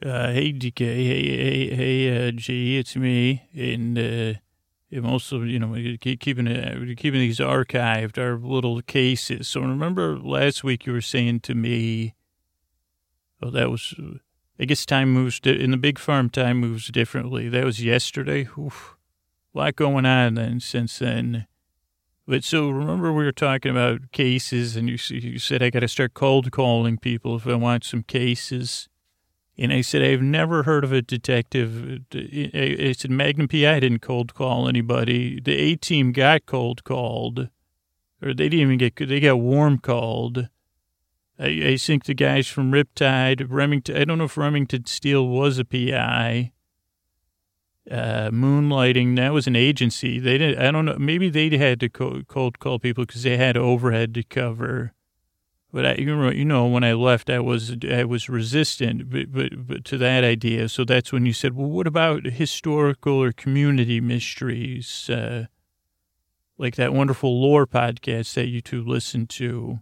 Uh, hey DK, hey hey hey uh, G, it's me, and uh, I'm also you know keeping it keeping these archived, our little cases. So remember last week you were saying to me, oh that was, I guess time moves di- in the big farm. Time moves differently. That was yesterday. Oof, a lot going on then since then. But so remember we were talking about cases, and you you said I got to start cold calling people if I want some cases. And I said, I've never heard of a detective. I said, Magnum PI didn't cold call anybody. The A team got cold called, or they didn't even get, they got warm called. I, I think the guys from Riptide, Remington, I don't know if Remington Steele was a PI. Uh, moonlighting, that was an agency. They didn't, I don't know, maybe they had to co- cold call people because they had overhead to cover. But I, you know, when I left, I was I was resistant, but, but, but to that idea. So that's when you said, "Well, what about historical or community mysteries, uh, like that wonderful lore podcast that you two listen to?"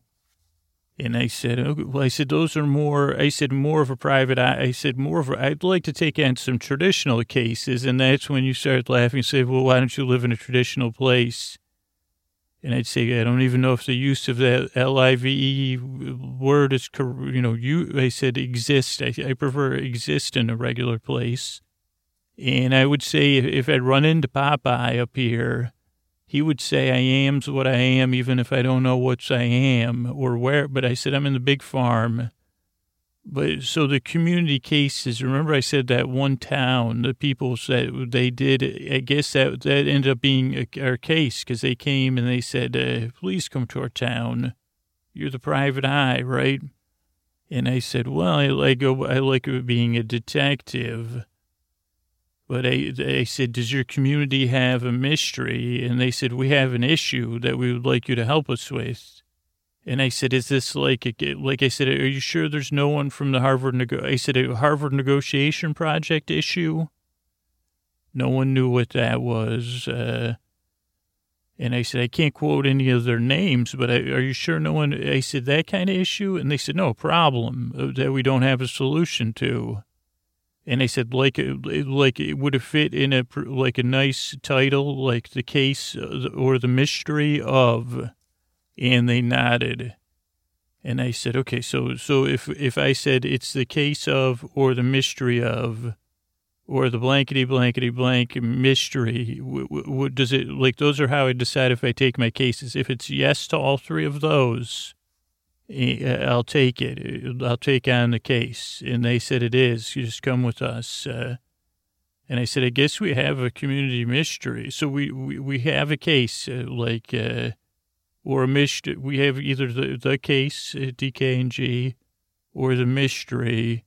And I said, okay, "Well, I said those are more." I said more of a private. I, I said more of. A, I'd like to take on some traditional cases, and that's when you started laughing. and said, "Well, why don't you live in a traditional place?" And I'd say, I don't even know if the use of that L-I-V-E word is, you know, you, I said exist. I, I prefer exist in a regular place. And I would say if, if I'd run into Popeye up here, he would say I am's what I am, even if I don't know what I am or where. But I said, I'm in the big farm. But so the community cases, remember I said that one town, the people said they did, I guess that, that ended up being our case because they came and they said, uh, please come to our town. You're the private eye, right? And I said, well, I like, I like being a detective. But I, I said, does your community have a mystery? And they said, we have an issue that we would like you to help us with. And I said, is this like, like I said, are you sure there's no one from the Harvard, nego-? I said, a Harvard negotiation project issue? No one knew what that was. Uh, and I said, I can't quote any of their names, but I, are you sure no one, I said, that kind of issue? And they said, no problem uh, that we don't have a solution to. And I said, like, uh, like it would have fit in a, like a nice title, like the case uh, or the mystery of, and they nodded. And I said, okay, so, so if, if I said it's the case of, or the mystery of, or the blankety blankety blank mystery, w- w- does it, like, those are how I decide if I take my cases. If it's yes to all three of those, eh, I'll take it. I'll take on the case. And they said it is. You just come with us. Uh, and I said, I guess we have a community mystery. So we, we, we have a case, uh, like, uh, or a mystery. We have either the, the case, uh, DK and G, or the mystery,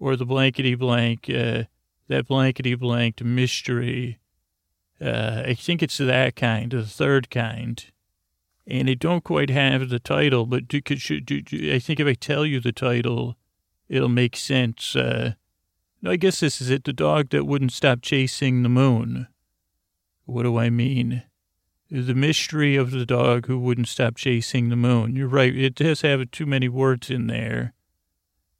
or the blankety blank, uh, that blankety blanked mystery. Uh, I think it's that kind, the third kind. And it don't quite have the title, but do, could, should, do, do, I think if I tell you the title, it'll make sense. Uh, I guess this is it. The dog that wouldn't stop chasing the moon. What do I mean? The mystery of the dog who wouldn't stop chasing the moon. You're right. It does have too many words in there.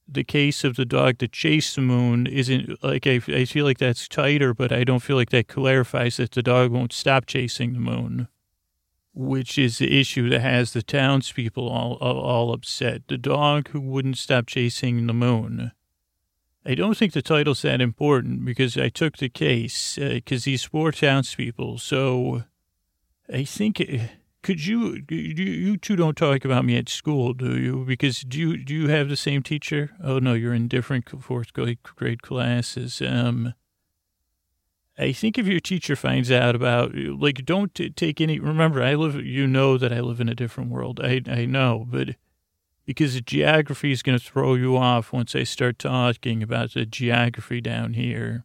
The case of the dog that chased the moon isn't like I, I feel like that's tighter, but I don't feel like that clarifies that the dog won't stop chasing the moon, which is the issue that has the townspeople all, all, all upset. The dog who wouldn't stop chasing the moon. I don't think the title's that important because I took the case because uh, these four townspeople. So I think could you you two don't talk about me at school, do you? Because do you do you have the same teacher? Oh no, you're in different fourth grade classes. Um, I think if your teacher finds out about like don't take any. Remember, I live. You know that I live in a different world. I I know, but because geography is going to throw you off once I start talking about the geography down here.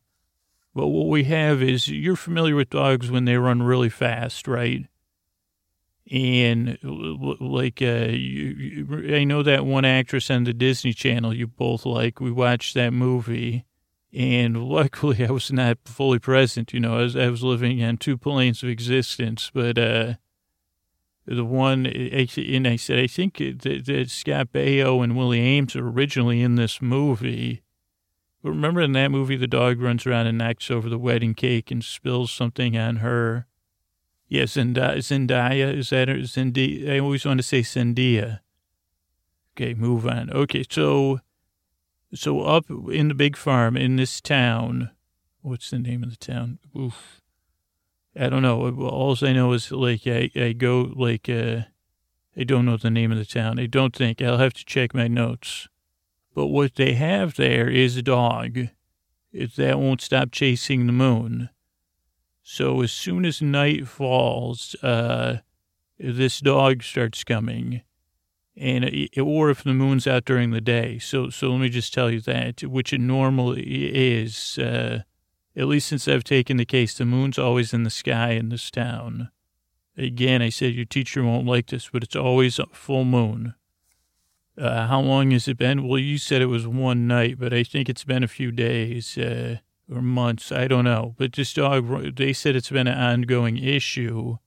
But what we have is you're familiar with dogs when they run really fast, right? And like, uh, you, I know that one actress on the Disney Channel you both like. We watched that movie, and luckily I was not fully present. You know, I was, I was living on two planes of existence. But uh, the one, and I said, I think that, that Scott Baio and Willie Aames are originally in this movie Remember in that movie, the dog runs around and knocks over the wedding cake and spills something on her. Yes, yeah, Zendaya, Zendaya, is that her? Zendaya? I always want to say Zendaya. Okay, move on. Okay, so, so up in the big farm in this town, what's the name of the town? Oof. I don't know. All I know is like I, I go like uh, I don't know the name of the town. I don't think I'll have to check my notes. But what they have there is a dog. That won't stop chasing the moon. So as soon as night falls, uh, this dog starts coming, and it, or if the moon's out during the day. So so let me just tell you that, which it normally is. Uh, at least since I've taken the case, the moon's always in the sky in this town. Again, I said your teacher won't like this, but it's always full moon. Uh, how long has it been? Well, you said it was one night, but I think it's been a few days uh, or months. I don't know. But this dog, they said it's been an ongoing issue.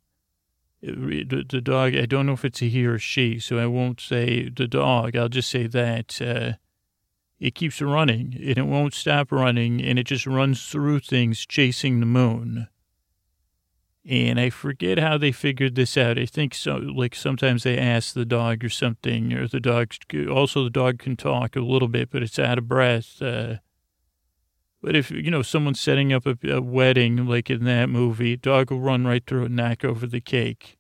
the, the, dog, I don't know if it's a he or she, so I won't say the dog. I'll just say that uh, it keeps running and it won't stop running and it just runs through things chasing the moon. And I forget how they figured this out. I think so, like sometimes they ask the dog or something, or the dog, also the dog can talk a little bit, but it's out of breath. Uh, but if, you know, someone's setting up a, a, wedding, like in that movie, dog will run right through and knock over the cake.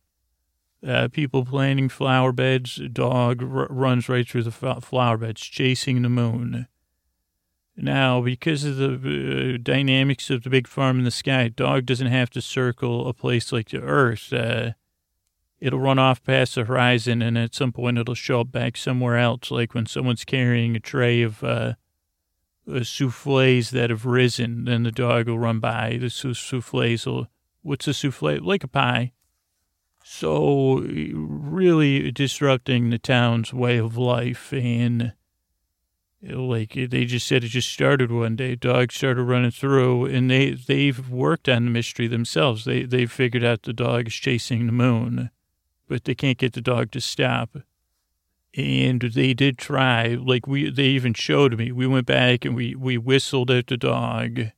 Uh, people planting flower beds, dog r- runs right through the flower beds, chasing the moon. Now, because of the uh, dynamics of the big farm in the sky, dog doesn't have to circle a place like the Earth. Uh, it'll run off past the horizon, and at some point, it'll show up back somewhere else. Like when someone's carrying a tray of uh, uh souffles that have risen, then the dog will run by. The souffles will. What's a souffle? Like a pie. So, really disrupting the town's way of life and like they just said it just started one day. Dogs started running through and they they've worked on the mystery themselves. They they figured out the dog is chasing the moon but they can't get the dog to stop. And they did try like we they even showed me. We went back and we we whistled at the dog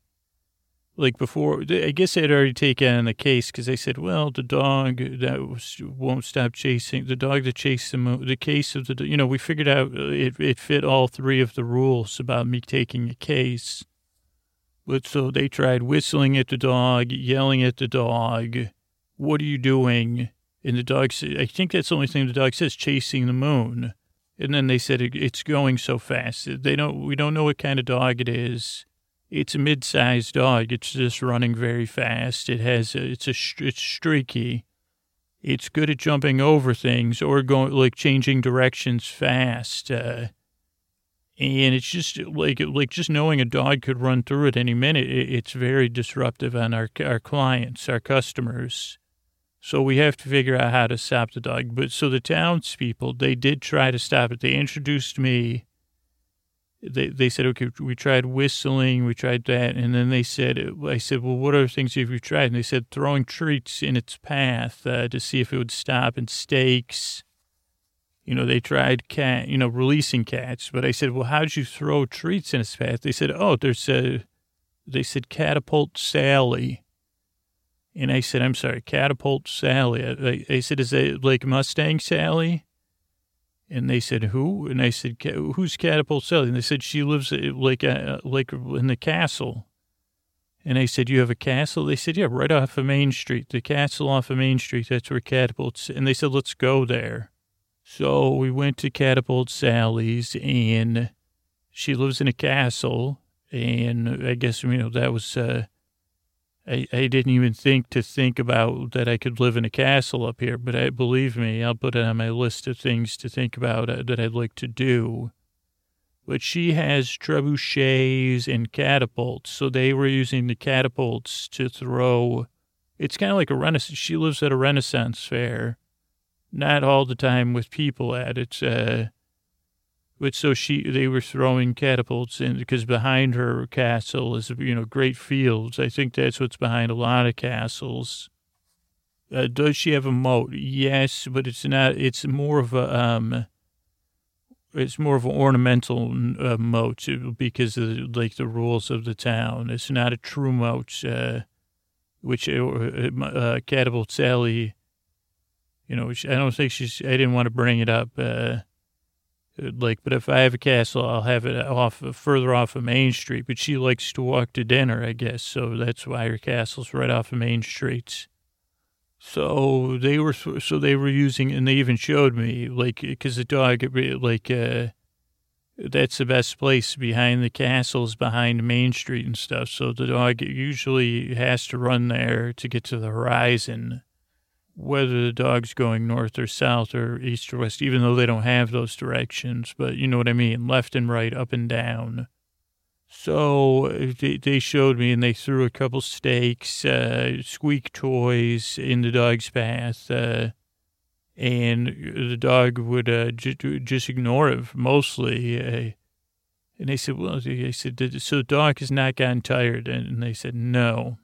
like before, I guess they'd already taken the case because they said, well, the dog that was, won't stop chasing, the dog that chased the, the case of the, you know, we figured out uh, it, it fit all three of the rules about me taking a case. But so they tried whistling at the dog, yelling at the dog, what are you doing? And the dog said, I think that's the only thing the dog says, chasing the moon. And then they said, it's going so fast. They don't, we don't know what kind of dog it is it's a mid-sized dog. It's just running very fast. It has a, it's a it's streaky. It's good at jumping over things or going like changing directions fast. Uh, and it's just like like just knowing a dog could run through at any minute. It's very disruptive on our our clients, our customers. So we have to figure out how to stop the dog. But so the townspeople, they did try to stop it. They introduced me they, they said, okay, we tried whistling, we tried that. And then they said, I said, well, what other things have you tried? And they said, throwing treats in its path uh, to see if it would stop and stakes. You know, they tried cat, you know, releasing cats. But I said, well, how'd you throw treats in its path? They said, oh, there's a, they said, catapult Sally. And I said, I'm sorry, catapult Sally. I, I said, is it like Mustang Sally? And they said, who? And I said, who's Catapult Sally? And they said, she lives uh, like, uh, like in the castle. And I said, you have a castle? They said, yeah, right off of Main Street, the castle off of Main Street. That's where Catapult, and they said, let's go there. So we went to Catapult Sally's and she lives in a castle. And I guess, you know, that was, uh, I, I didn't even think to think about that I could live in a castle up here, but I believe me, I'll put it on my list of things to think about uh, that I'd like to do. But she has trebuchets and catapults, so they were using the catapults to throw. It's kind of like a renaissance. She lives at a renaissance fair, not all the time with people at it. Uh, but so she, they were throwing catapults in because behind her castle is, you know, great fields. I think that's what's behind a lot of castles. Uh, does she have a moat? Yes, but it's not, it's more of a, um, it's more of an ornamental uh, moat because of like the rules of the town. It's not a true moat, uh, which uh, uh, Catapult Sally, you know, I don't think she's. I didn't want to bring it up. Like, but if I have a castle, I'll have it off further off of Main Street. But she likes to walk to dinner, I guess, so that's why her castle's right off of Main Street. So they were, so they were using, and they even showed me, like, because the dog, like, uh, that's the best place behind the castles, behind Main Street and stuff. So the dog usually has to run there to get to the horizon, whether the dog's going north or south or east or west, even though they don't have those directions. But you know what I mean? Left and right, up and down. So they, they showed me, and they threw a couple stakes, uh, squeak toys in the dog's path, uh, and the dog would uh, j- just ignore it mostly. Uh, and they said, "Well," they said, "So the dog has not gotten tired?" And they said, "No."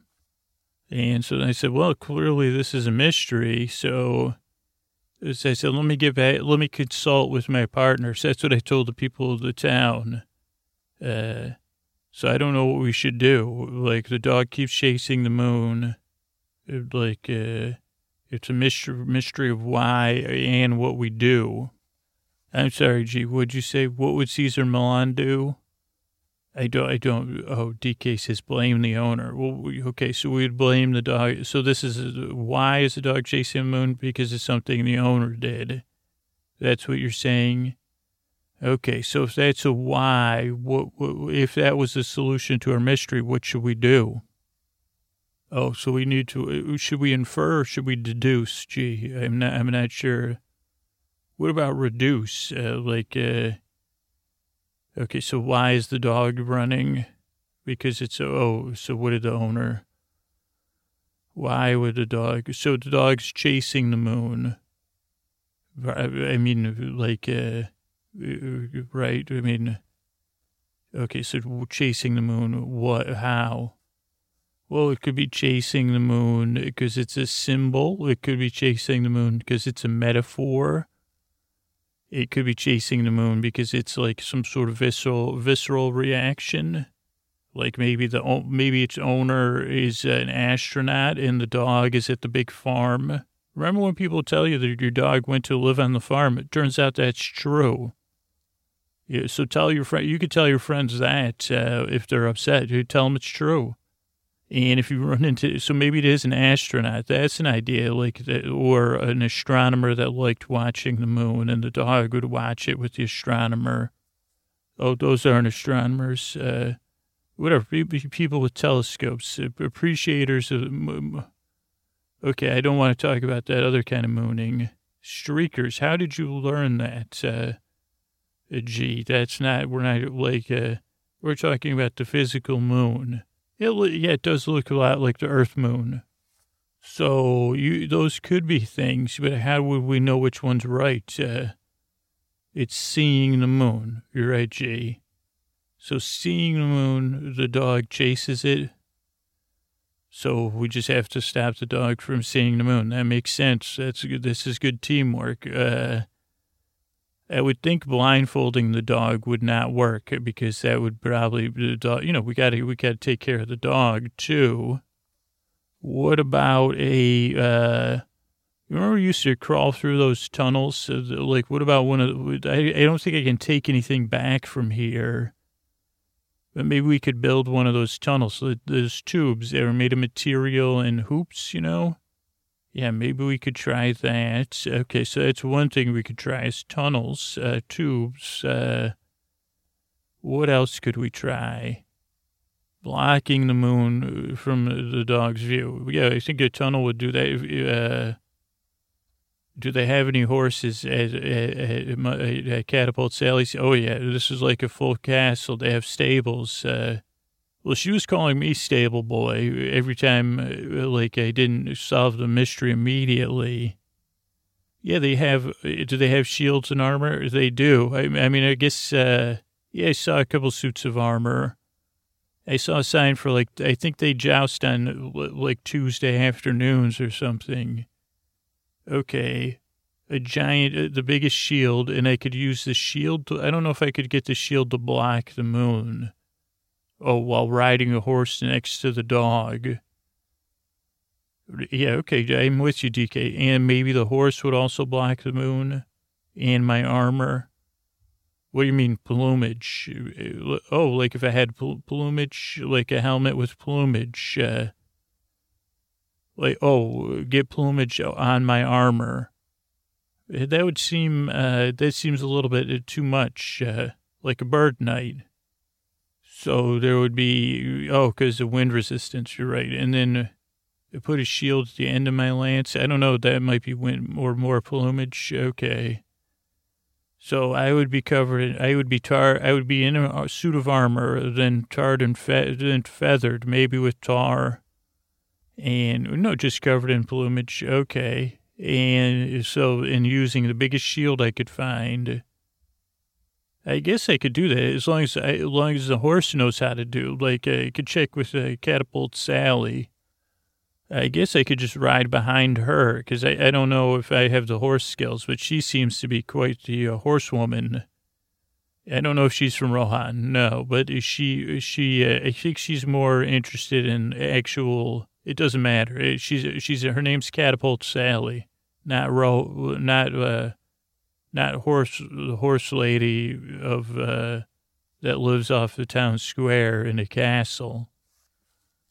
And so I said, "Well, clearly this is a mystery." So I said, "Let me get back. Let me consult with my partners." That's what I told the people of the town. Uh, so I don't know what we should do. Like the dog keeps chasing the moon. Like uh, it's a mystery, mystery of why and what we do. I'm sorry, G. Would you say what would Cesar Millan do? I don't. I don't. Oh, DK says blame the owner. Well, okay, so we'd blame the dog. So this is why is the dog chasing the moon? Because it's something the owner did. That's what you're saying. Okay, so if that's a why, what, what, if that was the solution to our mystery, what should we do? Oh, so we need to, uh, should we infer should we deduce? Gee, I'm not, I'm not sure. What about reduce? Uh, like, uh, okay, so why is the dog running? Because it's, oh, so what did the owner, why would the dog, so the dog's chasing the moon. I mean, like, uh, right? I mean, okay, so chasing the moon, what, how? Well, it could be chasing the moon because it's a symbol. It could be chasing the moon because it's a metaphor. It could be chasing the moon because it's like some sort of visceral, visceral reaction. Like maybe the maybe its owner is an astronaut and the dog is at the big farm. Remember when people tell you that your dog went to live on the farm? It turns out that's true. Yeah, so tell your friend, you could tell your friends that uh, if they're upset, you tell them it's true. And if you run into, so maybe it is an astronaut. That's an idea, like, or an astronomer that liked watching the moon, and the dog would watch it with the astronomer. Oh, those aren't astronomers. Uh, whatever, people with telescopes, uh, appreciators of. Okay, I don't want to talk about that other kind of mooning. Streakers, how did you learn that? Uh, Gee, that's not, we're not like, uh, we're talking about the physical moon. It, yeah, it does look a lot like the Earth moon. So you, those could be things, but how would we know which one's right? Uh, it's seeing the moon. You're right, Jay. So seeing the moon, the dog chases it. So we just have to stop the dog from seeing the moon. That makes sense. That's. This is good teamwork. Uh, I would think blindfolding the dog would not work because that would probably the dog. You know, we got to we got to take care of the dog too. What about a? Uh, remember we used to crawl through those tunnels? Like, what about one of? I I don't think I can take anything back from here. But maybe we could build one of those tunnels. Those tubes that were made of material and hoops. You know yeah, maybe we could try that. Okay, so that's one thing we could try is tunnels, uh, tubes. Uh, what else could we try? Blocking the moon uh, from the dog's view. Yeah, I think a tunnel would do that. Uh, do they have any horses at, at, at, at Catapult Sally's? Oh, yeah, this is like a full castle. They have stables. Uh, well, she was calling me stable boy every time, uh, like I didn't solve the mystery immediately. Yeah, they have. Do they have shields and armor? They do. I, I mean, I guess. Uh, yeah, I saw a couple suits of armor. I saw a sign for like I think they joust on like Tuesday afternoons or something. Okay, a giant, uh, the biggest shield, and I could use the shield. To, I don't know if I could get the shield to block the moon. Oh, while riding a horse next to the dog. Yeah, okay, I'm with you, DK. And maybe the horse would also block the moon and my armor. What do you mean plumage? Oh, like if I had plumage, like a helmet with plumage. Uh, like, oh, get plumage on my armor. That would seem, uh, that seems a little bit too much, uh, like a bird knight. So there would be, oh, because of wind resistance, you're right. And then I put a shield at the end of my lance. I don't know, that might be wind or more plumage. Okay. So I would be covered. I would be tar. I would be in a suit of armor, then tarred and fe- then feathered, maybe with tar, and no, just covered in plumage. Okay, and so in using the biggest shield I could find. I guess I could do that as long as as long as the horse knows how to do. Like I could check with uh, Catapult Sally I guess I could just ride behind her because I, I don't know if I have the horse skills, but she seems to be quite the uh, horsewoman. I don't know if she's from Rohan, no, but is she, is she, uh, I think she's more interested in actual, it doesn't matter. She's, she's, her name's Catapult Sally, not Ro, not, uh, not horse, the horse lady of, uh, that lives off the town square in a castle.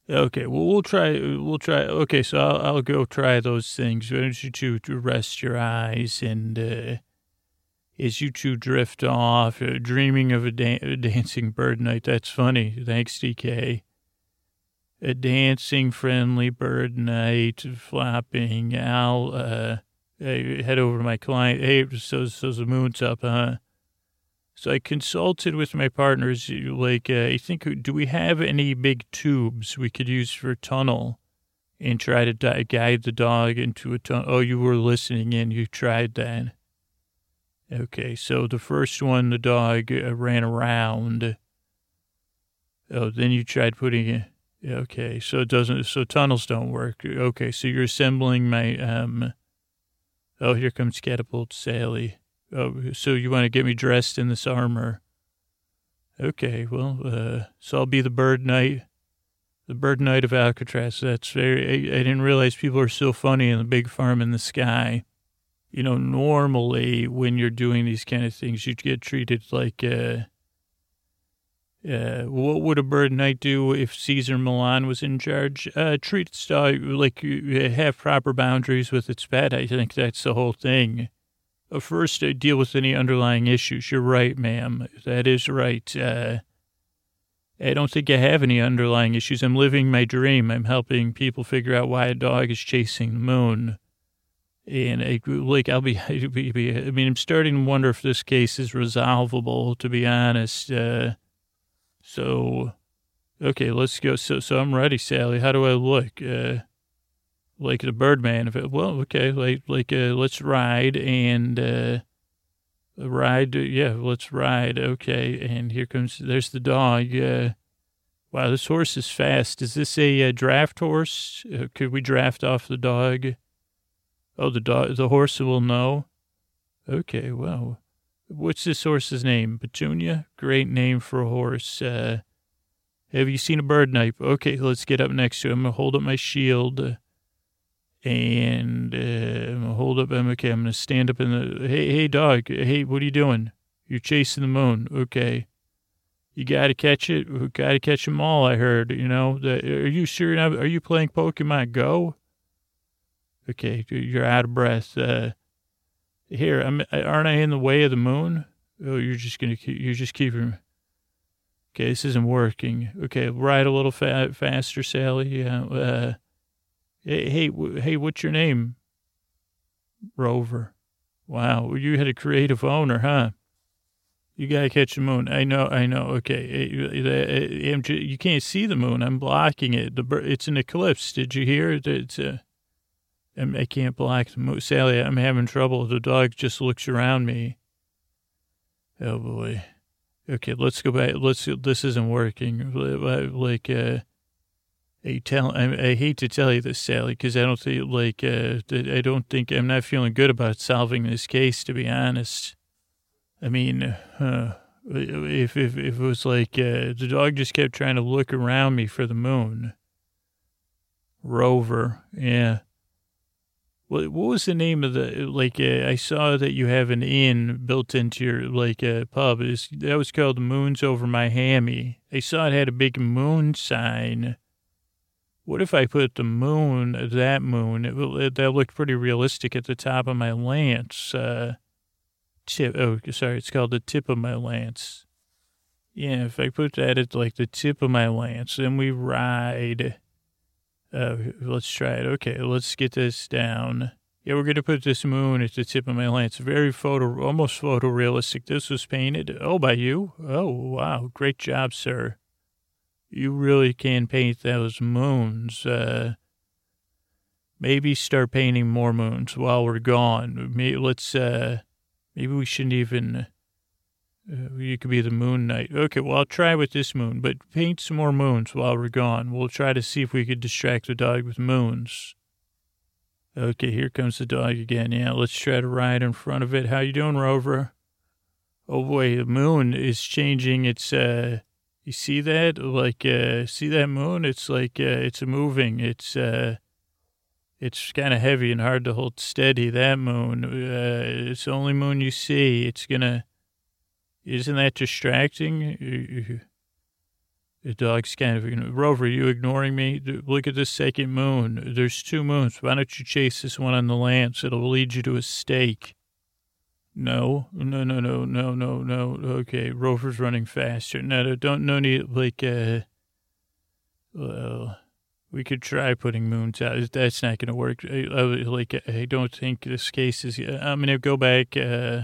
Okay, well we'll try. We'll try. Okay, so I'll, I'll go try those things. Why don't you two rest your eyes and uh, as you two drift off, uh, dreaming of a, da- a, dancing bird knight. That's funny. Thanks, DK. A dancing, friendly bird knight, flopping. I'll uh, head over to my client. Hey, so so the moon's up, huh? So I consulted with my partners, like, uh, I think, do we have any big tubes we could use for tunnel and try to di- guide the dog into a tunnel? Oh, you were listening in. You tried that. Okay, so the first one, the dog uh, ran around. Oh, then you tried putting it. Okay, so it doesn't, so tunnels don't work. Okay, so you're assembling my, um, oh, here comes Catapult Sally. Oh, so you want to get me dressed in this armor? Okay, well, uh, so I'll be the bird knight, the bird knight of Alcatraz. That's very, I, I didn't realize people are so funny in the big farm in the sky. You know, normally when you're doing these kind of things, you get treated like, uh, uh, what would a bird knight do if Cesar Millan was in charge? Uh, treat its dog like you have proper boundaries with its pet. I think that's the whole thing. Uh, first, uh, deal with any underlying issues. You're right, ma'am. That is right. Uh, I don't think I have any underlying issues. I'm living my dream. I'm helping people figure out why a dog is chasing the moon. And I, like, I'll be, I mean, I'm starting to wonder if this case is resolvable, to be honest. So, okay, let's go. So, so I'm ready, Sally. How do I look? Uh, like the Birdman. If it, well, okay, like like uh, let's ride and uh, ride. Yeah, let's ride. Okay, and here comes. There's the dog. Uh, wow, this horse is fast. Is this a, a uh, draft horse? Uh, could we draft off the dog? Oh, the dog. The horse will know. Okay, well, what's this horse's name? Petunia. Great name for a horse. Uh, have you seen a bird knife? Okay, let's get up next to him. I'm gonna hold up my shield and uh, hold up. I'm okay. I'm gonna stand up in the. Hey, hey, dog. Hey, what are you doing? You're chasing the moon. Okay. You got to catch it. Got to catch them all. I heard. You know. are you sure? Are you playing Pokemon Go? Okay, you're out of breath. Uh, here, I'm. Aren't I in the way of the moon? Oh, you're just gonna. keep, You're just keeping. Okay, this isn't working. Okay, ride a little fa- faster, Sally. Yeah. Uh, Hey, hey, hey, what's your name? Rover. Wow, you had a creative owner, huh? You gotta catch the moon. I know, I know. Okay, eh, eh, eh, you can't see the moon. I'm blocking it. It's an eclipse. Did you hear? It it's a. I can't block the moon. Sally, I'm having trouble. The dog just looks around me. Oh boy. Okay, let's go back. Let's. This isn't working. Like, uh, I tell, I, I hate to tell you this, Sally, because I don't think, like, uh, I don't think, I'm not feeling good about solving this case, to be honest. I mean, uh, if, if, if it was like, uh, the dog just kept trying to look around me for the moon. Rover, yeah. What, was the name of the, like, uh, I saw that you have an inn built into your, like, uh, pub. That was called Moons Over Hammy. I saw it had a big moon sign. What if I put the moon, that moon, it, it, that looked pretty realistic at the top of my lance, uh, tip, oh, sorry, it's called the tip of my lance. Yeah, if I put that at, like, the tip of my lance, then we ride uh, let's try it. Okay, let's get this down. Yeah, we're going to put this moon at the tip of my lance. Very photo, almost photorealistic. This was painted. Oh, by you? Oh, wow. Great job, sir. You really can paint those moons. Uh, maybe start painting more moons while we're gone. Maybe, let's, uh, maybe we shouldn't even, uh, you could be the moon knight. Okay, well, I'll try with this moon, but paint some more moons while we're gone. We'll try to see if we could distract the dog with moons. Okay, here comes the dog again. Yeah, let's try to ride in front of it. How you doing, Rover? Oh boy, the moon is changing. It's uh, you see that? Like uh, see that moon? It's like uh, it's moving. It's uh, it's kind of heavy and hard to hold steady. That moon, uh, it's the only moon you see. It's gonna isn't that distracting? The dog's kind of, Rover, you ignoring me? Look at this second moon. There's two moons. Why don't you chase this one on the lance? It'll lead you to a stake. No, no, no, no, no, no, no. Okay, Rover's running faster. No, don't, no need, like, uh, well, we could try putting moons out. That's not going to work. I, I, like, I don't think this case is, I'm going to go back, uh,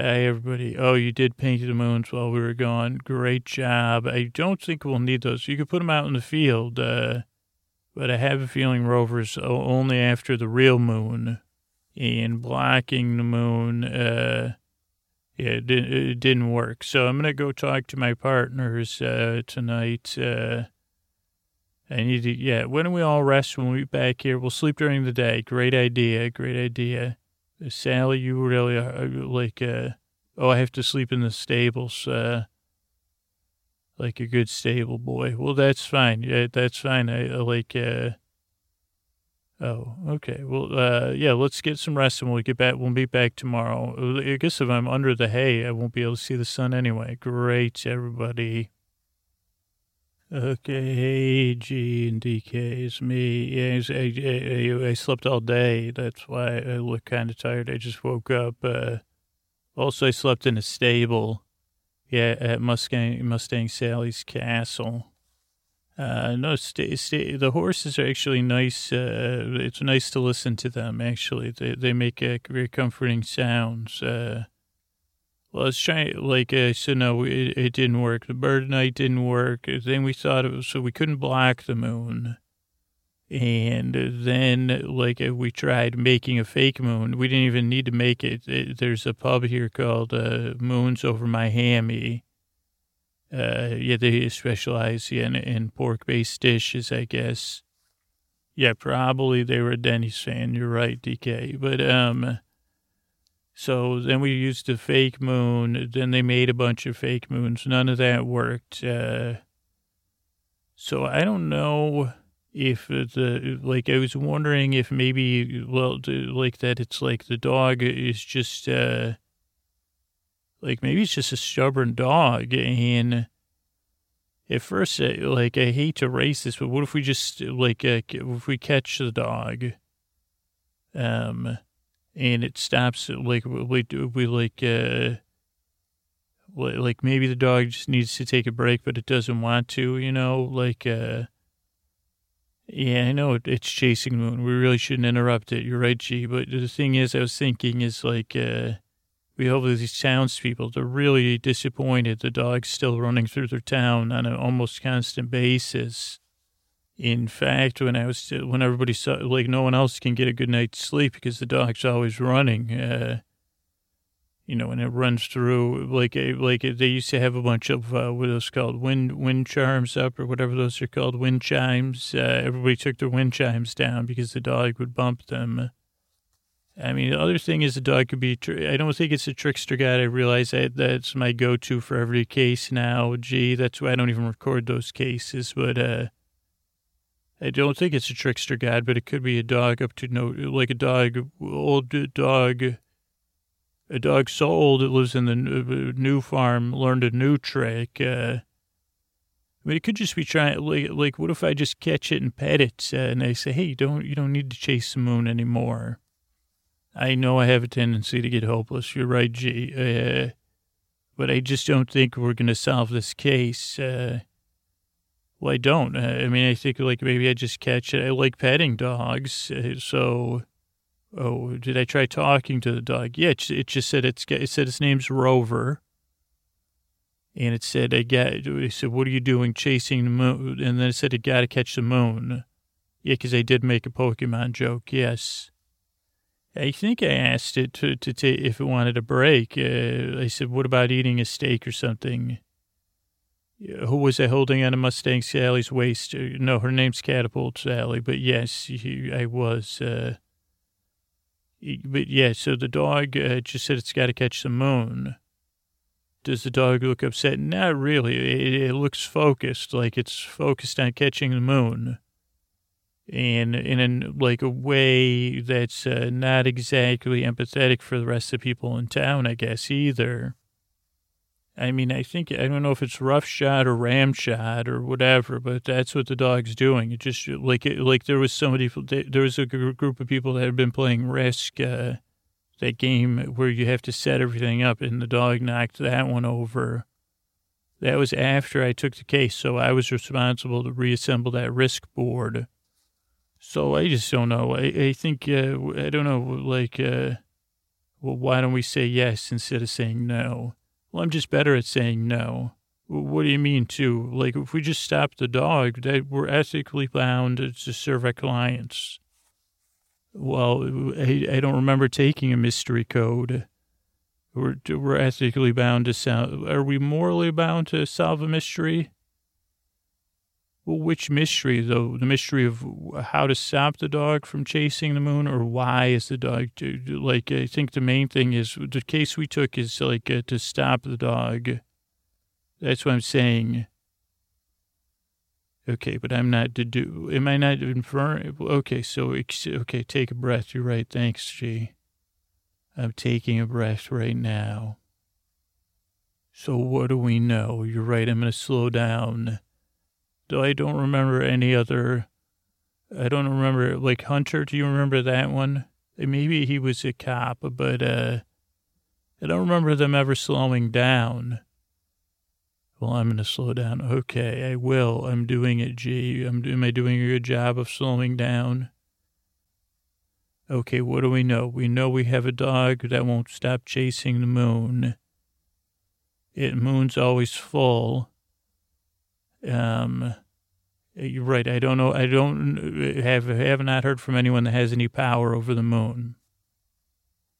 Hey, everybody. Oh, you did paint the moons while we were gone. Great job. I don't think we'll need those. You could put them out in the field, uh, but I have a feeling Rover's only after the real moon and blocking the moon. Uh, yeah, it, did, it didn't work. So I'm going to go talk to my partners uh, tonight. Uh, I need to, yeah, when do we all rest when we back here? We'll sleep during the day. Great idea. Great idea. Sally, you really are like, uh, oh, I have to sleep in the stables, uh, like a good stable boy. Well, that's fine. Yeah, that's fine. I, I like, uh, oh, okay. Well, uh, yeah, let's get some rest and we'll get back. We'll be back tomorrow. I guess if I'm under the hay, I won't be able to see the sun anyway. Great, everybody. Okay, G and DK, it's me. Yeah, I, I, I, slept all day. That's why I look kind of tired. I just woke up. Uh, also, I slept in a stable. Yeah, at Mustang Mustang Sally's castle. Uh, no, stay, stay, the horses are actually nice. Uh, it's nice to listen to them. Actually, they they make uh, very comforting sounds. Uh, well, I was trying, like I said, no, it, it didn't work. The bird knight didn't work. Then we thought it was, so we couldn't block the moon. And then, like, we tried making a fake moon. We didn't even need to make it. it there's a pub here called uh, Moons Over Hammy. Uh, yeah, they specialize in, in pork-based dishes, I guess. Yeah, probably they were a Denny's fan. You're right, DK. But, um, so then we used a fake moon. Then they made a bunch of fake moons. None of that worked. Uh, so I don't know if the like I was wondering if maybe well like that it's like the dog is just uh like maybe it's just a stubborn dog and at first like I hate to race this but what if we just like uh, if we catch the dog um and it stops like we we like uh like maybe the dog just needs to take a break but it doesn't want to you know like uh yeah i know it's chasing moon. We really shouldn't interrupt it. You're right g but the thing is i was thinking is like uh we hope that these townspeople they're really disappointed the dog's still running through their town on an almost constant basis in fact, when I was when everybody saw like no one else can get a good night's sleep because the dog's always running. Uh, you know, and it runs through like like they used to have a bunch of uh, what those called wind wind charms up or whatever those are called wind chimes. Uh, everybody took their wind chimes down because the dog would bump them. I mean, the other thing is the dog could be. Tr- I don't think it's a trickster guide. I realize that that's my go-to for every case now. Gee, that's why I don't even record those cases. But uh, I don't think it's a trickster god, but it could be a dog up to no, like a dog, old dog a dog so old it lives in the new farm learned a new trick. Uh, mean, it could just be trying. Like, like, what if I just catch it and pet it, uh, and I say, "Hey, you don't you don't need to chase the moon anymore." I know I have a tendency to get hopeless. You're right, G. Uh, but I just don't think we're going to solve this case. Uh, well, I don't. I mean, I think like maybe I just catch it. I like petting dogs, uh, so oh, did I try talking to the dog? Yeah, it, it just said it's it said his name's Rover, and it said I got. It said, "What are you doing chasing the moon?" And then it said, "I got to catch the moon." Yeah, because I did make a Pokemon joke. Yes. I think I asked it to to take if it wanted a break. Uh, I said, "What about eating a steak or something?" Who was I holding on a Mustang Sally's waist? Uh, no, her name's Catapult Sally, but yes, I was. Uh, but yeah, so the dog uh, just said it's got to catch the moon. Does the dog look upset? Not really. It, it, looks focused, like it's focused on catching the moon. And in like a way that's uh, not exactly empathetic for the rest of the people in town, I guess, either. I mean, I think, I don't know if it's rough shot or ram shot or whatever, but that's what the dog's doing. It just, like, it, like there was somebody, there was a group of people that had been playing Risk, uh, that game where you have to set everything up, and the dog knocked that one over. That was after I took the case, so I was responsible to reassemble that Risk board. So I just don't know. I, I think, uh, I don't know, like, uh, well, why don't we say yes instead of saying no? Well, I'm just better at saying no. What do you mean, too? Like, if we just stop the dog, that we're ethically bound to serve our clients. Well, I, I don't remember taking a mystery code. We're, we're ethically bound to solve. Are we morally bound to solve a mystery? Which mystery, though? The mystery of how to stop the dog from chasing the moon, or why is the dog, like, I think the main thing is the case we took is like uh, to stop the dog. That's what I'm saying. Okay, but I'm not to do, am I not inferring? Okay, so, okay, take a breath. You're right. Thanks, G. I'm taking a breath right now. So what do we know? You're right. I'm going to slow down. I don't remember any other. I don't remember like Hunter. Do you remember that one? Maybe he was a cop, but uh, I don't remember them ever slowing down. Well, I'm going to slow down. Okay, I will. I'm doing it, G. I'm, am I doing a good job of slowing down? Okay, what do we know? We know we have a dog that won't stop chasing the moon. It moon's always full. Um, you're right. I don't know. I don't have have not heard from anyone that has any power over the moon.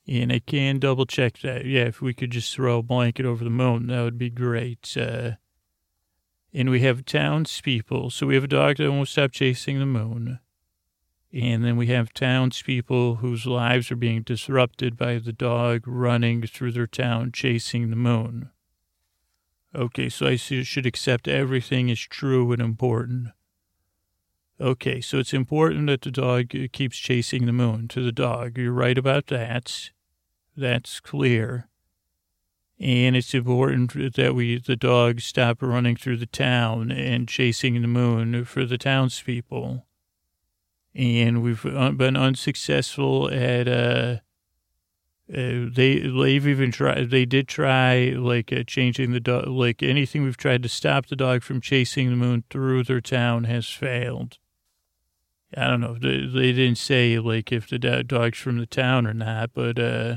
And I can double check that. Yeah, if we could just throw a blanket over the moon, that would be great. Uh, and we have townspeople. So we have a dog that won't stop chasing the moon. And then we have townspeople whose lives are being disrupted by the dog running through their town chasing the moon. Okay, so I should accept everything is true and important. Okay, so it's important that the dog keeps chasing the moon to the dog. You're right about that. That's clear. And it's important that we the dog stop running through the town and chasing the moon for the townspeople. And we've been unsuccessful at uh, uh, they they've even tried. They did try like uh, changing the dog. Like anything we've tried to stop the dog from chasing the moon through their town has failed. I don't know. They, they didn't say like if the dog's from the town or not, but uh.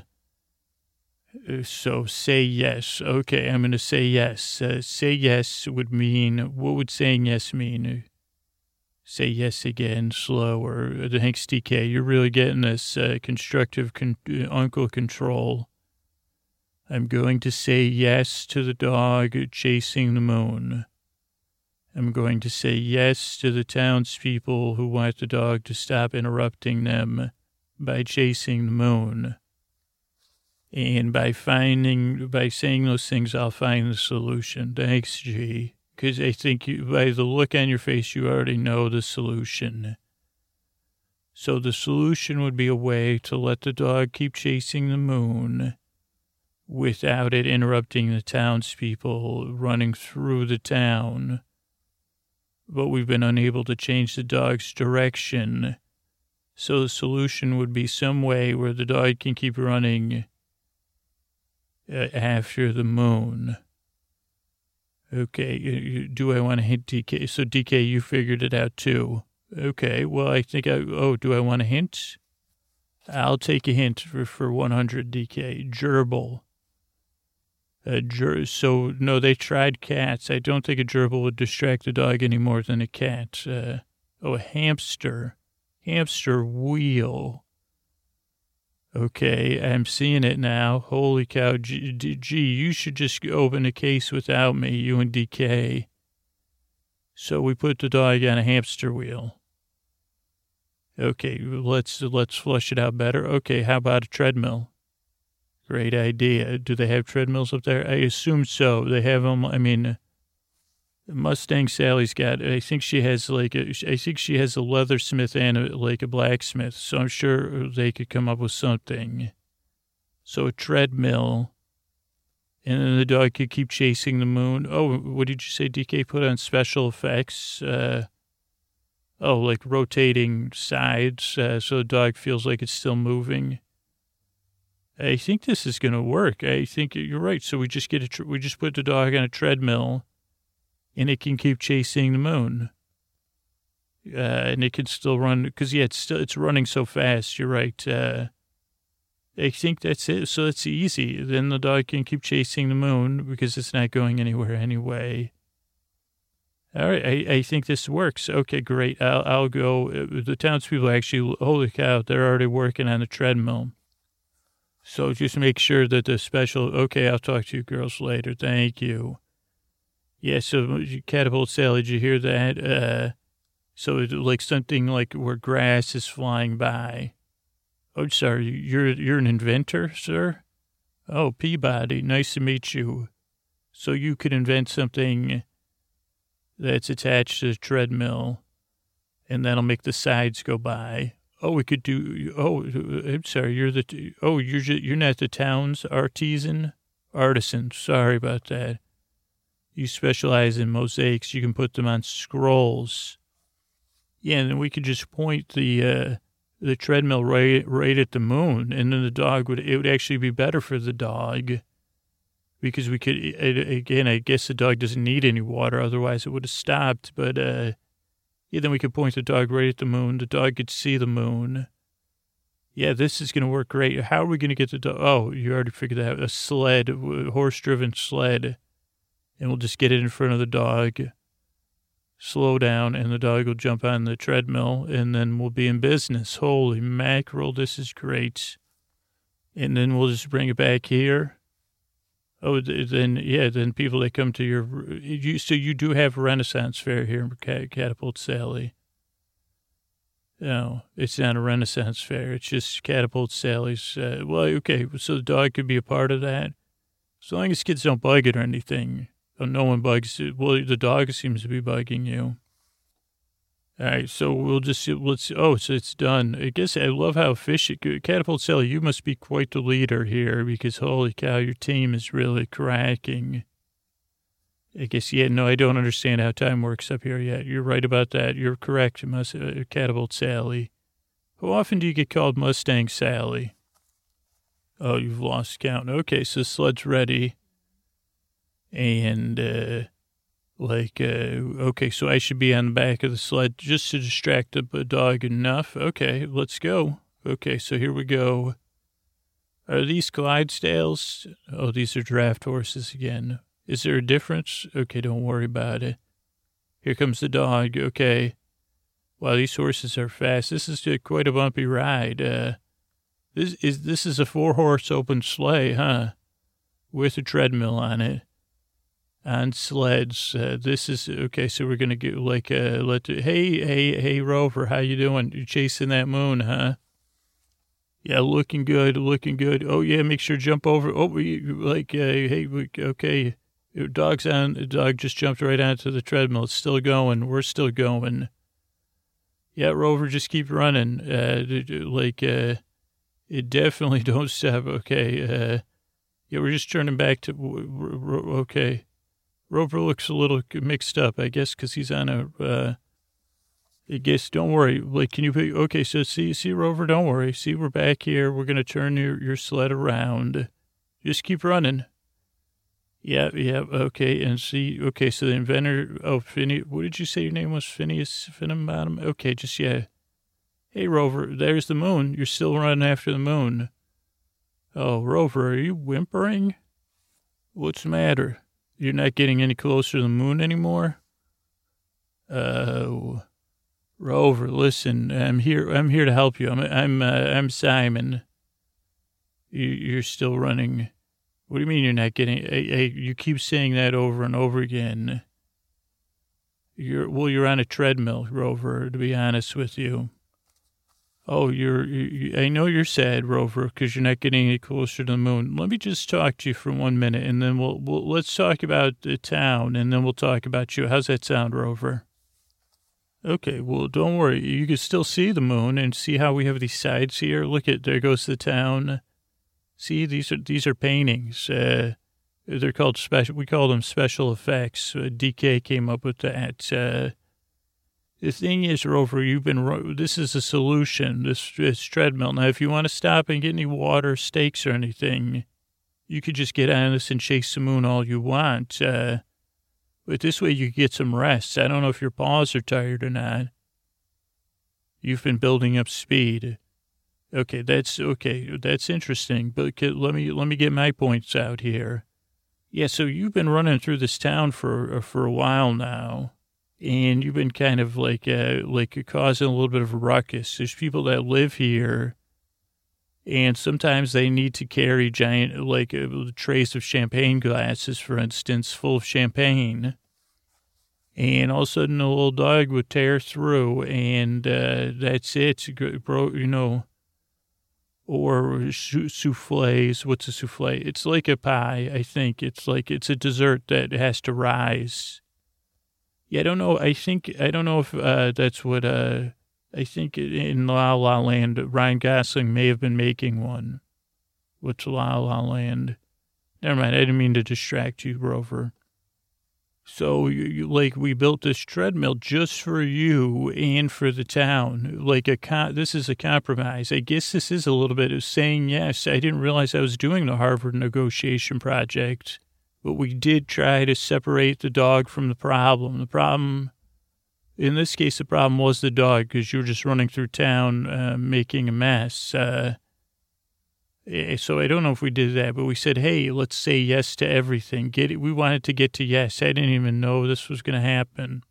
uh so say yes. Okay, I'm gonna say yes. Uh, say yes would mean what would saying yes mean? Say yes again, slower. Thanks, DK. You're really getting this uh, constructive con- uh, uncle control. I'm going to say yes to the dog chasing the moon. I'm going to say yes to the townspeople who want the dog to stop interrupting them by chasing the moon. And by finding, by saying those things, I'll find the solution. Thanks, G. Because I think you, by the look on your face, you already know the solution. So the solution would be a way to let the dog keep chasing the moon without it interrupting the townspeople running through the town. But we've been unable to change the dog's direction. So the solution would be some way where the dog can keep running uh, after the moon. Okay, do I want to hint DK? So DK, you figured it out too. Okay, well, I think I, oh, do I want a hint? I'll take a hint for, for 100 DK. Gerbil. A ger- so, no, they tried cats. I don't think a gerbil would distract a dog any more than a cat. Uh, oh, a hamster. Hamster wheel. Okay, I'm seeing it now. Holy cow. Gee, you should just open a case without me, you and DK. So we put the dog on a hamster wheel. Okay, let's let's flush it out better. Okay, how about a treadmill? Great idea. Do they have treadmills up there? I assume so. They have them. I mean, Mustang Sally's got. I think she has like. A, I think she has a leathersmith and a, like a blacksmith. So I'm sure they could come up with something. So a treadmill, and then the dog could keep chasing the moon. Oh, what did you say? DK put on special effects. Uh, oh, like rotating sides, uh, so the dog feels like it's still moving. I think this is going to work. I think you're right. So we just get a, we just put the dog on a treadmill and it can keep chasing the moon. Uh, and it can still run because yeah, it's still it's running so fast. You're right. Uh, I think that's it. So it's easy. Then the dog can keep chasing the moon because it's not going anywhere anyway. All right, I, I think this works. Okay, great. I'll I'll go. Uh, the townspeople actually, holy cow, they're already working on the treadmill. So just make sure that the special. Okay, I'll talk to you girls later. Thank you. Yeah, so catapult Sally, did you hear that? Uh, so it's like something like where grass is flying by. Oh, sorry, you're you're an inventor, sir. Oh, Peabody, nice to meet you. So you could invent something that's attached to a treadmill, and that'll make the sides go by. Oh, we could do. Oh, I'm sorry. You're the. Oh, you're you're not the town's artisan artisan. Sorry about that. You specialize in mosaics. You can put them on scrolls. Yeah, and then we could just point the uh, the treadmill right right at the moon, and then the dog would it would actually be better for the dog because we could again. I guess the dog doesn't need any water, otherwise it would have stopped. But uh, yeah, then we could point the dog right at the moon. The dog could see the moon. Yeah, this is going to work great. How are we going to get the dog? Oh, you already figured that out. A sled, horse-driven sled and we'll just get it in front of the dog, slow down, and the dog will jump on the treadmill, and then we'll be in business. Holy mackerel, this is great. And then we'll just bring it back here. Oh, then, yeah, then people that come to your, you, so you do have a Renaissance fair here in Catapult Sally. No, it's not a Renaissance fair. It's just Catapult Sally's. Uh, well, okay, so the dog could be a part of that. As long as kids don't bug it or anything. Oh, no one bugs you. Uh, well, the dog seems to be bugging you. All right, so we'll just let's. Oh, so it's done. I guess I love how fish uh, catapult Sally. You must be quite the leader here because holy cow, your team is really cracking. I guess yeah. No, I don't understand how time works up here yet. You're right about that. You're correct. Must uh, catapult Sally. How often do you get called Mustang Sally? Oh, you've lost count. Okay, so sled's ready and uh, like uh, okay, so I should be on the back of the sled just to distract the dog enough. Okay, let's go. Okay, so here we go. Are these Clydesdales? Oh, these are draft horses again. Is there a difference? Okay, don't worry about it. Here comes the dog. Okay. Wow, these horses are fast. This is quite a bumpy ride. Uh, this is this is a four horse open sleigh, huh? with a treadmill on it on sleds. Uh, this is okay. So we're gonna get like uh, let hey hey hey Rover, how you doing? You chasing that moon, huh? Yeah, looking good, looking good. Oh yeah, make sure jump over. Oh, you, like uh, hey, okay. Dog's on. Dog just jumped right onto the treadmill. It's still going. We're still going. Yeah, Rover, just keep running. Uh, like uh, it definitely don't stop. Okay. Uh, yeah, we're just turning back to okay. Rover looks a little mixed up, I guess, because he's on a. Uh, I guess don't worry. Like, can you? Okay, so see, see, Rover, don't worry. See, we're back here. We're gonna turn your your sled around. Just keep running. Yeah, yeah, okay, and see, okay, so the inventor, oh, Phineas, what did you say your name was? Phineas Bottom. Okay, just, yeah. Hey, Rover, there's the moon. You're still running after the moon. Oh, Rover, are you whimpering? What's the matter? You're not getting any closer to the moon anymore? Oh, Rover, listen, I'm here. I'm here to help you. I'm I'm uh, I'm Simon. You, you're still running. What do you mean you're not getting? You keep saying that over and over again. You're well. You're on a treadmill, Rover. To be honest with you. Oh, you're, you, I know you're sad, Rover, because you're not getting any closer to the moon. Let me just talk to you for one minute, and then we'll, we'll let's talk about the town, and then we'll talk about you. How's that sound, Rover? Okay, well, don't worry. You can still see the moon and see how we have these sides here. Look at there goes the town. See, these are these are paintings. Uh, they're called special. We call them special effects. Uh, DK came up with that. Uh, the thing is, Rover, you've been, this is a solution, this, this treadmill. Now, if you want to stop and get any water, steaks, or anything, you could just get on this and chase the moon all you want. Uh, but this way you get some rest. I don't know if your paws are tired or not. You've been building up speed. Okay, that's okay. That's interesting. But let me let me get my points out here. Yeah, so you've been running through this town for for a while now and you've been kind of like uh, like causing a little bit of a ruckus. There's people that live here, and sometimes they need to carry giant like uh, trays of champagne glasses, for instance, full of champagne. And all of a sudden, a little dog would tear through, and uh, that's it, bro. You know, or souffles. What's a souffle? It's like a pie. I think it's like it's a dessert that has to rise yeah, I don't know. I think I don't know if uh, that's what uh, I think in La La Land, Ryan Gosling may have been making one. What's La La Land? Never mind. I didn't mean to distract you, Rover. So, you, you, like, we built this treadmill just for you and for the town. Like a this is a compromise. I guess this is a little bit of saying yes. I didn't realize I was doing the Harvard negotiation project but we did try to separate the dog from the problem. The problem, in this case, the problem was the dog because you were just running through town uh, making a mess. Uh, eh, so I don't know if we did that, but we said, hey, let's say yes to everything. Get it. We wanted to get to yes. I didn't even know this was going to happen.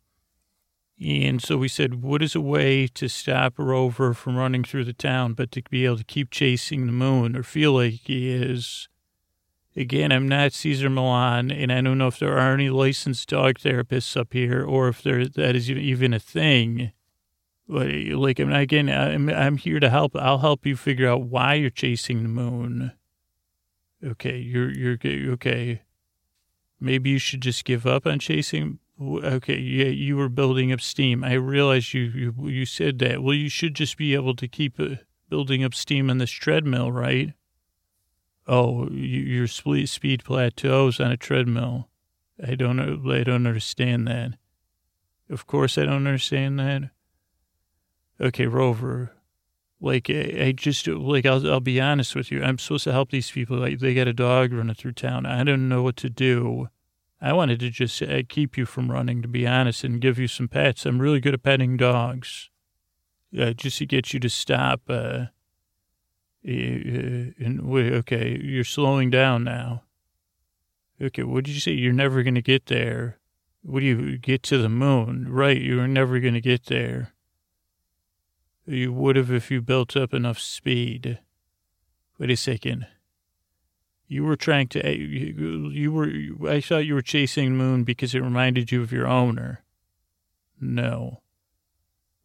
And so we said, what is a way to stop Rover from running through the town, but to be able to keep chasing the moon or feel like he is? Again, I'm not Cesar Millan, and I don't know if there are any licensed dog therapists up here or if there that is even a thing. But like, I'm not again. I'm I'm here to help. I'll help you figure out why you're chasing the moon. Okay, you're you're okay. Maybe you should just give up on chasing. Okay, yeah, you were building up steam. I realize you you you said that. Well, you should just be able to keep uh, building up steam on this treadmill, right? Oh, your speed plateaus on a treadmill. I don't I don't understand that. Of course, I don't understand that. Okay, Rover. Like I just like I'll I'll be honest with you. I'm supposed to help these people. Like they got a dog running through town. I don't know what to do. I wanted to just uh, keep you from running, to be honest, and give you some pets. I'm really good at petting dogs. Uh, just to get you to stop. Uh, okay, you're slowing down now. Okay, what did you say? You're never going to get there. What do you get to the moon? Right, you're never going to get there. You would have if you built up enough speed. Wait a second. You were trying to, you, were, I thought you were chasing the moon because it reminded you of your owner. No.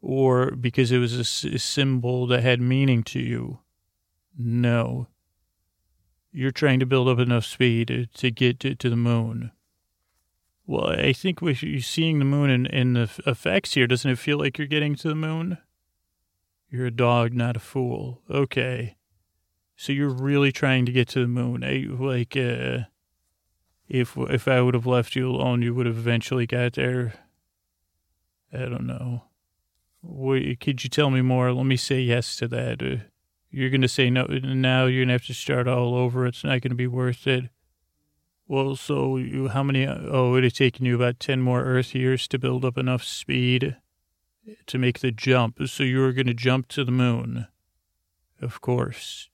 Or because it was a symbol that had meaning to you. No. You're trying to build up enough speed to, get to, to the moon. Well, I think you seeing the moon and, the effects here, doesn't it feel like you're getting to the moon? You're a dog, not a fool. Okay. So you're really trying to get to the moon. I, like, uh, if if I would have left you alone, you would have eventually got there. I don't know. Wait, could you tell me more? Let me say yes to that. Uh, you're going to say no. and Now you're going to have to start all over. It's not going to be worth it. Well, so you, how many? Oh, it have taken you about 10 more Earth years to build up enough speed to make the jump. So you were going to jump to the moon. Of course.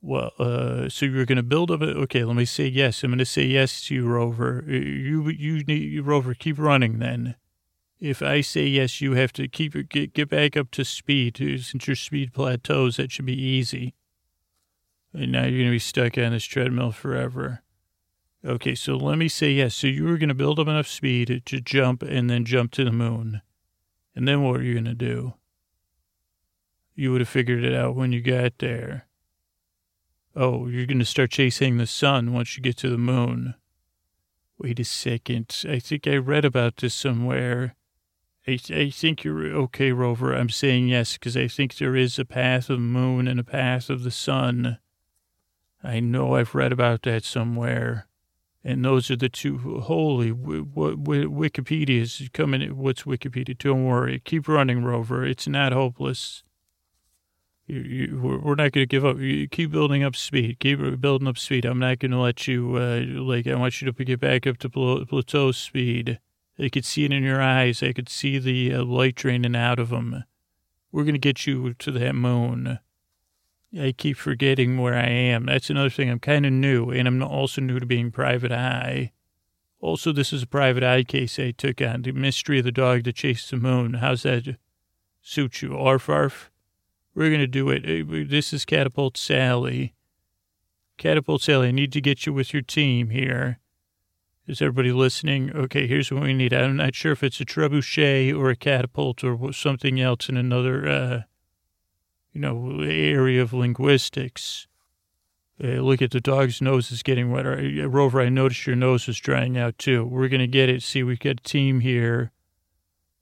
Well, uh, so you're going to build up. A, okay, let me say yes. I'm going to say yes to you, Rover. You, you need Rover. Keep running. Then, if I say yes, you have to keep get get back up to speed. Since your speed plateaus, that should be easy. And now you're going to be stuck on this treadmill forever. Okay, so let me say yes. So you were going to build up enough speed to jump and then jump to the moon. And then what are you going to do? You would have figured it out when you got there. Oh, you're going to start chasing the sun once you get to the moon. Wait a second. I think I read about this somewhere. I, I think you're okay, Rover. I'm saying yes because I think there is a path of the moon and a path of the sun. I know I've read about that somewhere. And those are the two. Holy, what Wikipedia is coming. What's Wikipedia? Don't worry. Keep running, Rover. It's not hopeless. You, you, we're not going to give up. You keep building up speed. Keep building up speed. I'm not going to let you, uh, like, I want you to get back up to plateau speed. I could see it in your eyes. I could see the uh, light draining out of them. We're going to get you to that moon. I keep forgetting where I am. That's another thing. I'm kind of new, and I'm also new to being private eye. Also, this is a private eye case I took on. The mystery of the dog that chased the moon. How's that suit you? Arf, arf? We're going to do it. This is Catapult Sally. Catapult Sally, I need to get you with your team here. Is everybody listening? Okay, here's what we need. I'm not sure if it's a trebuchet or a catapult or something else in another uh, you know, area of linguistics. Uh, look at the dog's nose is getting wetter. Uh, Rover, I noticed your nose is drying out too. We're going to get it. See, we've got a team here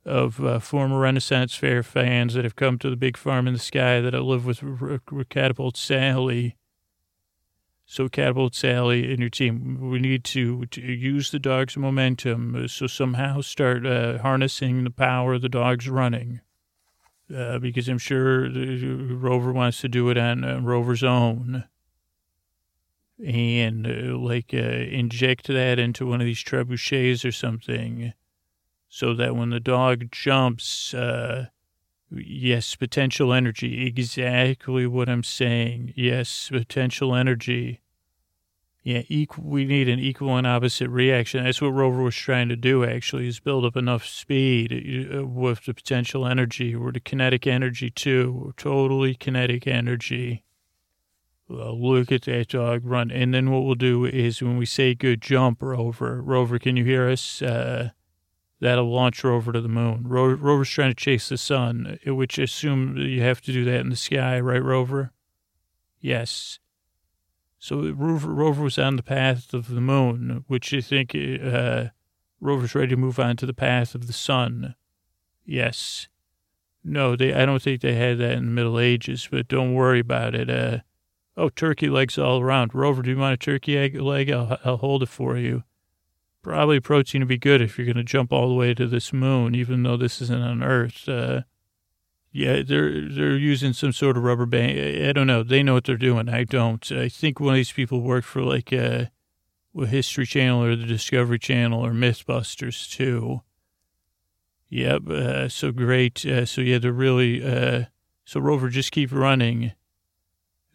of uh, former Renaissance Fair fans that have come to the big farm in the sky that I live with, with Catapult Sally. So, Catapult Sally and your team, we need to, to use the dog's momentum. Uh, so, somehow start uh, harnessing the power of the dog's running uh, because I'm sure Rover wants to do it on uh, Rover's own and uh, like uh, inject that into one of these trebuchets or something so that when the dog jumps, uh, yes, potential energy, exactly what I'm saying. Yes, potential energy. Yeah, equal, we need an equal and opposite reaction. That's what Rover was trying to do, actually, is build up enough speed uh, with the potential energy or the kinetic energy, too. Totally kinetic energy. Well, look at that dog run. And then what we'll do is when we say good jump, Rover, Rover, can you hear us? Uh, that'll launch Rover to the moon. Ro- Rover's trying to chase the sun, which assume you have to do that in the sky, right, Rover? Yes. So Rover, Rover was on the path of the moon, which I think uh, Rover's ready to move on to the path of the sun. Yes. No, they. I don't think they had that in the Middle Ages, but don't worry about it. Uh, oh, turkey legs all around. Rover, do you want a turkey egg leg? I'll, I'll hold it for you. Probably protein would be good if you're going to jump all the way to this moon, even though this isn't on Earth. Uh, yeah, they're they're using some sort of rubber band. I don't know. They know what they're doing. I don't. I think one of these people worked for like a, uh, a History Channel or the Discovery Channel or MythBusters too. Yep. Uh, so great. Uh, so yeah, they're really. Uh, so Rover, just keep running.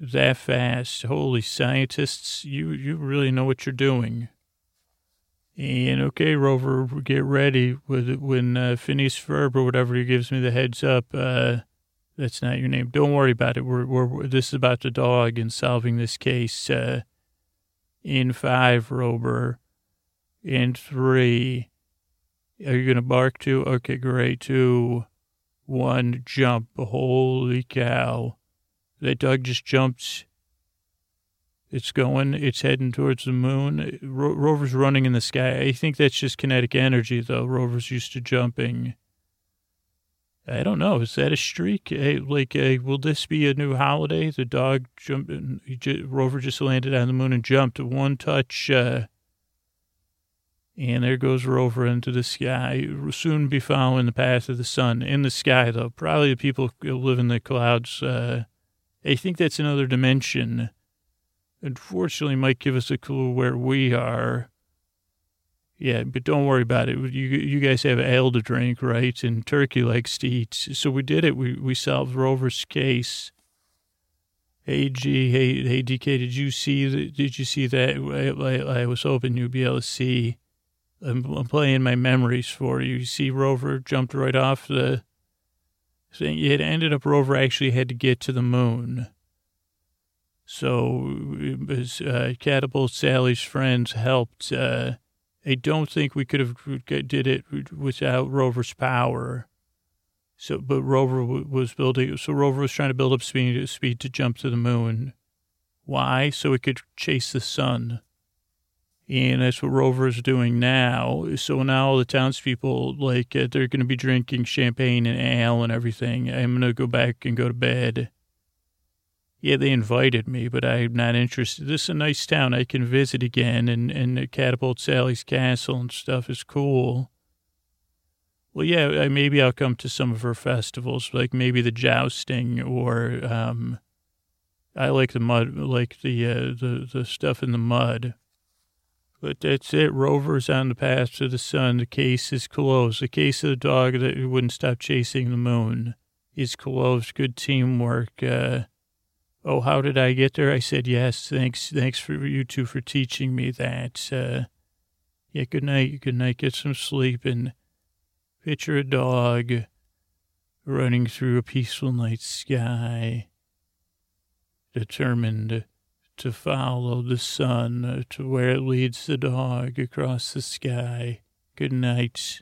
That fast. Holy scientists, you you really know what you're doing. And okay, Rover, get ready when uh, Phineas Ferb or whatever he gives me the heads up. Uh, that's not your name. Don't worry about it. We're, we're, this is about the dog and solving this case. Uh, In five, Rover. In three. Are you to bark too? Okay, great. Two, one, jump. Holy cow. That dog just jumped. It's going, it's heading towards the moon. Ro- Rover's running in the sky. I think that's just kinetic energy, though. Rover's used to jumping. I don't know. Is that a streak? Hey, like, uh, will this be a new holiday? The dog jumped, Rover just landed on the moon and jumped one touch. Uh, and there goes Rover into the sky. Soon be following the path of the sun in the sky, though. Probably the people who live in the clouds. Uh, I think that's another dimension. Unfortunately, might give us a clue where we are. Yeah, but don't worry about it. You you guys have ale to drink, right? And turkey likes to eat. So we did it. We we solved Rover's case. Hey G, hey hey DK, did you see the, Did you see that? I, I, I was hoping you'd be able to see I'm, I'm playing my memories for you. You see, Rover jumped right off the thing. It ended up Rover actually had to get to the moon. So was, uh, Catapult Sally's friends helped. Uh, I don't think we could have did it without Rover's power. So, but Rover was building. So Rover was trying to build up speed, speed to jump to the moon. Why? So it could chase the sun. And that's what Rover is doing now. So now all the townspeople, like, uh, they're going to be drinking champagne and ale and everything. I'm going to go back and go to bed. Yeah, they invited me, but I'm not interested. This is a nice town. I can visit again, and, and Catapult Sally's castle and stuff is cool. Well, yeah, maybe I'll come to some of her festivals, like maybe the jousting or um, I like the mud, like the uh, the the stuff in the mud. But that's it. Rover's on the path to the sun. The case is closed. The case of the dog that wouldn't stop chasing the moon is closed. Good teamwork. Uh, oh, how did I get there? I said yes. Thanks. Thanks for you two for teaching me that. Uh, yeah. Good night. Good night. Get some sleep and picture a dog running through a peaceful night sky, determined to follow the sun to where it leads the dog across the sky. Good night.